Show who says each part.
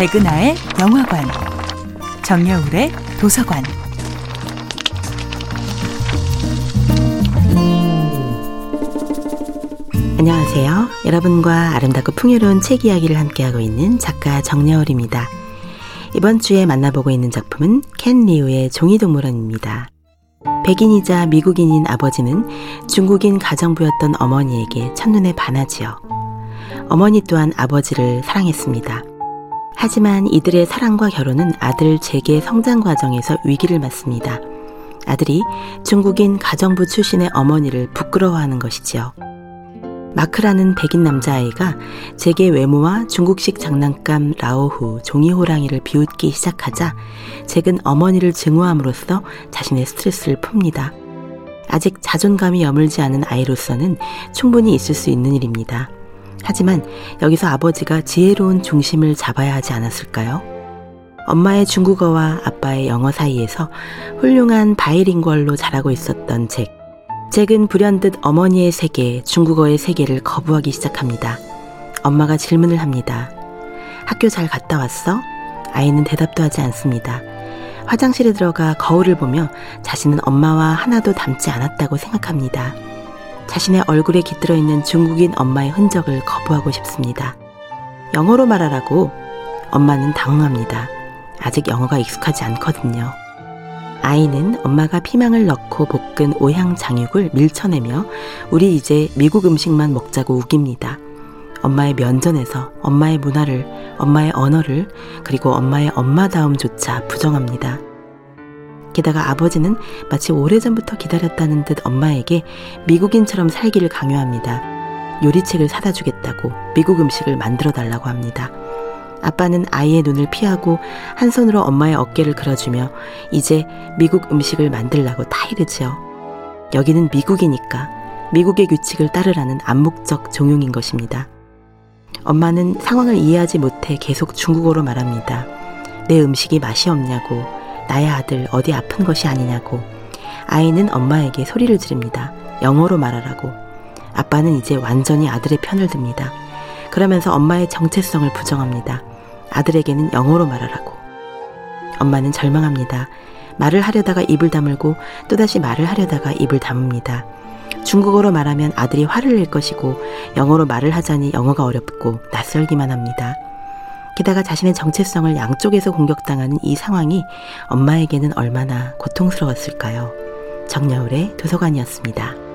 Speaker 1: 백은하의 영화관, 정여울의 도서관.
Speaker 2: 안녕하세요. 여러분과 아름답고 풍요로운 책 이야기를 함께하고 있는 작가 정여울입니다. 이번 주에 만나보고 있는 작품은 켄 리우의 종이동물원입니다. 백인이자 미국인인 아버지는 중국인 가정부였던 어머니에게 첫눈에 반하지요. 어머니 또한 아버지를 사랑했습니다. 하지만 이들의 사랑과 결혼은 아들 제게 성장 과정에서 위기를 맞습니다. 아들이 중국인 가정부 출신의 어머니를 부끄러워하는 것이지요. 마크라는 백인 남자아이가 제게 외모와 중국식 장난감 라오후 종이 호랑이를 비웃기 시작하자 잭은 어머니를 증오함으로써 자신의 스트레스를 풉니다. 아직 자존감이 여물지 않은 아이로서는 충분히 있을 수 있는 일입니다. 하지만 여기서 아버지가 지혜로운 중심을 잡아야 하지 않았을까요? 엄마의 중국어와 아빠의 영어 사이에서 훌륭한 바이링걸로 자라고 있었던 잭. 잭은 불현듯 어머니의 세계, 중국어의 세계를 거부하기 시작합니다. 엄마가 질문을 합니다. 학교 잘 갔다 왔어? 아이는 대답도 하지 않습니다. 화장실에 들어가 거울을 보며 자신은 엄마와 하나도 닮지 않았다고 생각합니다. 자신의 얼굴에 깃들어 있는 중국인 엄마의 흔적을 거부하고 싶습니다. 영어로 말하라고 엄마는 당황합니다. 아직 영어가 익숙하지 않거든요. 아이는 엄마가 피망을 넣고 볶은 오향 장육을 밀쳐내며 우리 이제 미국 음식만 먹자고 우깁니다. 엄마의 면전에서 엄마의 문화를, 엄마의 언어를, 그리고 엄마의 엄마다움조차 부정합니다. 게다가 아버지는 마치 오래전부터 기다렸다는 듯 엄마에게 미국인처럼 살기를 강요합니다. 요리책을 사다 주겠다고 미국 음식을 만들어 달라고 합니다. 아빠는 아이의 눈을 피하고 한 손으로 엄마의 어깨를 그려주며 이제 미국 음식을 만들라고 타이르지요. 여기는 미국이니까 미국의 규칙을 따르라는 암묵적 종용인 것입니다. 엄마는 상황을 이해하지 못해 계속 중국어로 말합니다. 내 음식이 맛이 없냐고, 나의 아들 어디 아픈 것이 아니냐고. 아이는 엄마에게 소리를 지릅니다. 영어로 말하라고. 아빠는 이제 완전히 아들의 편을 듭니다. 그러면서 엄마의 정체성을 부정합니다. 아들에게는 영어로 말하라고. 엄마는 절망합니다. 말을 하려다가 입을 다물고 또다시 말을 하려다가 입을 다뭅니다. 중국어로 말하면 아들이 화를 낼 것이고 영어로 말을 하자니 영어가 어렵고 낯설기만 합니다. 게다가 자신의 정체성을 양쪽에서 공격당하는 이 상황이 엄마에게는 얼마나 고통스러웠을까요? 정여울의 도서관이었습니다.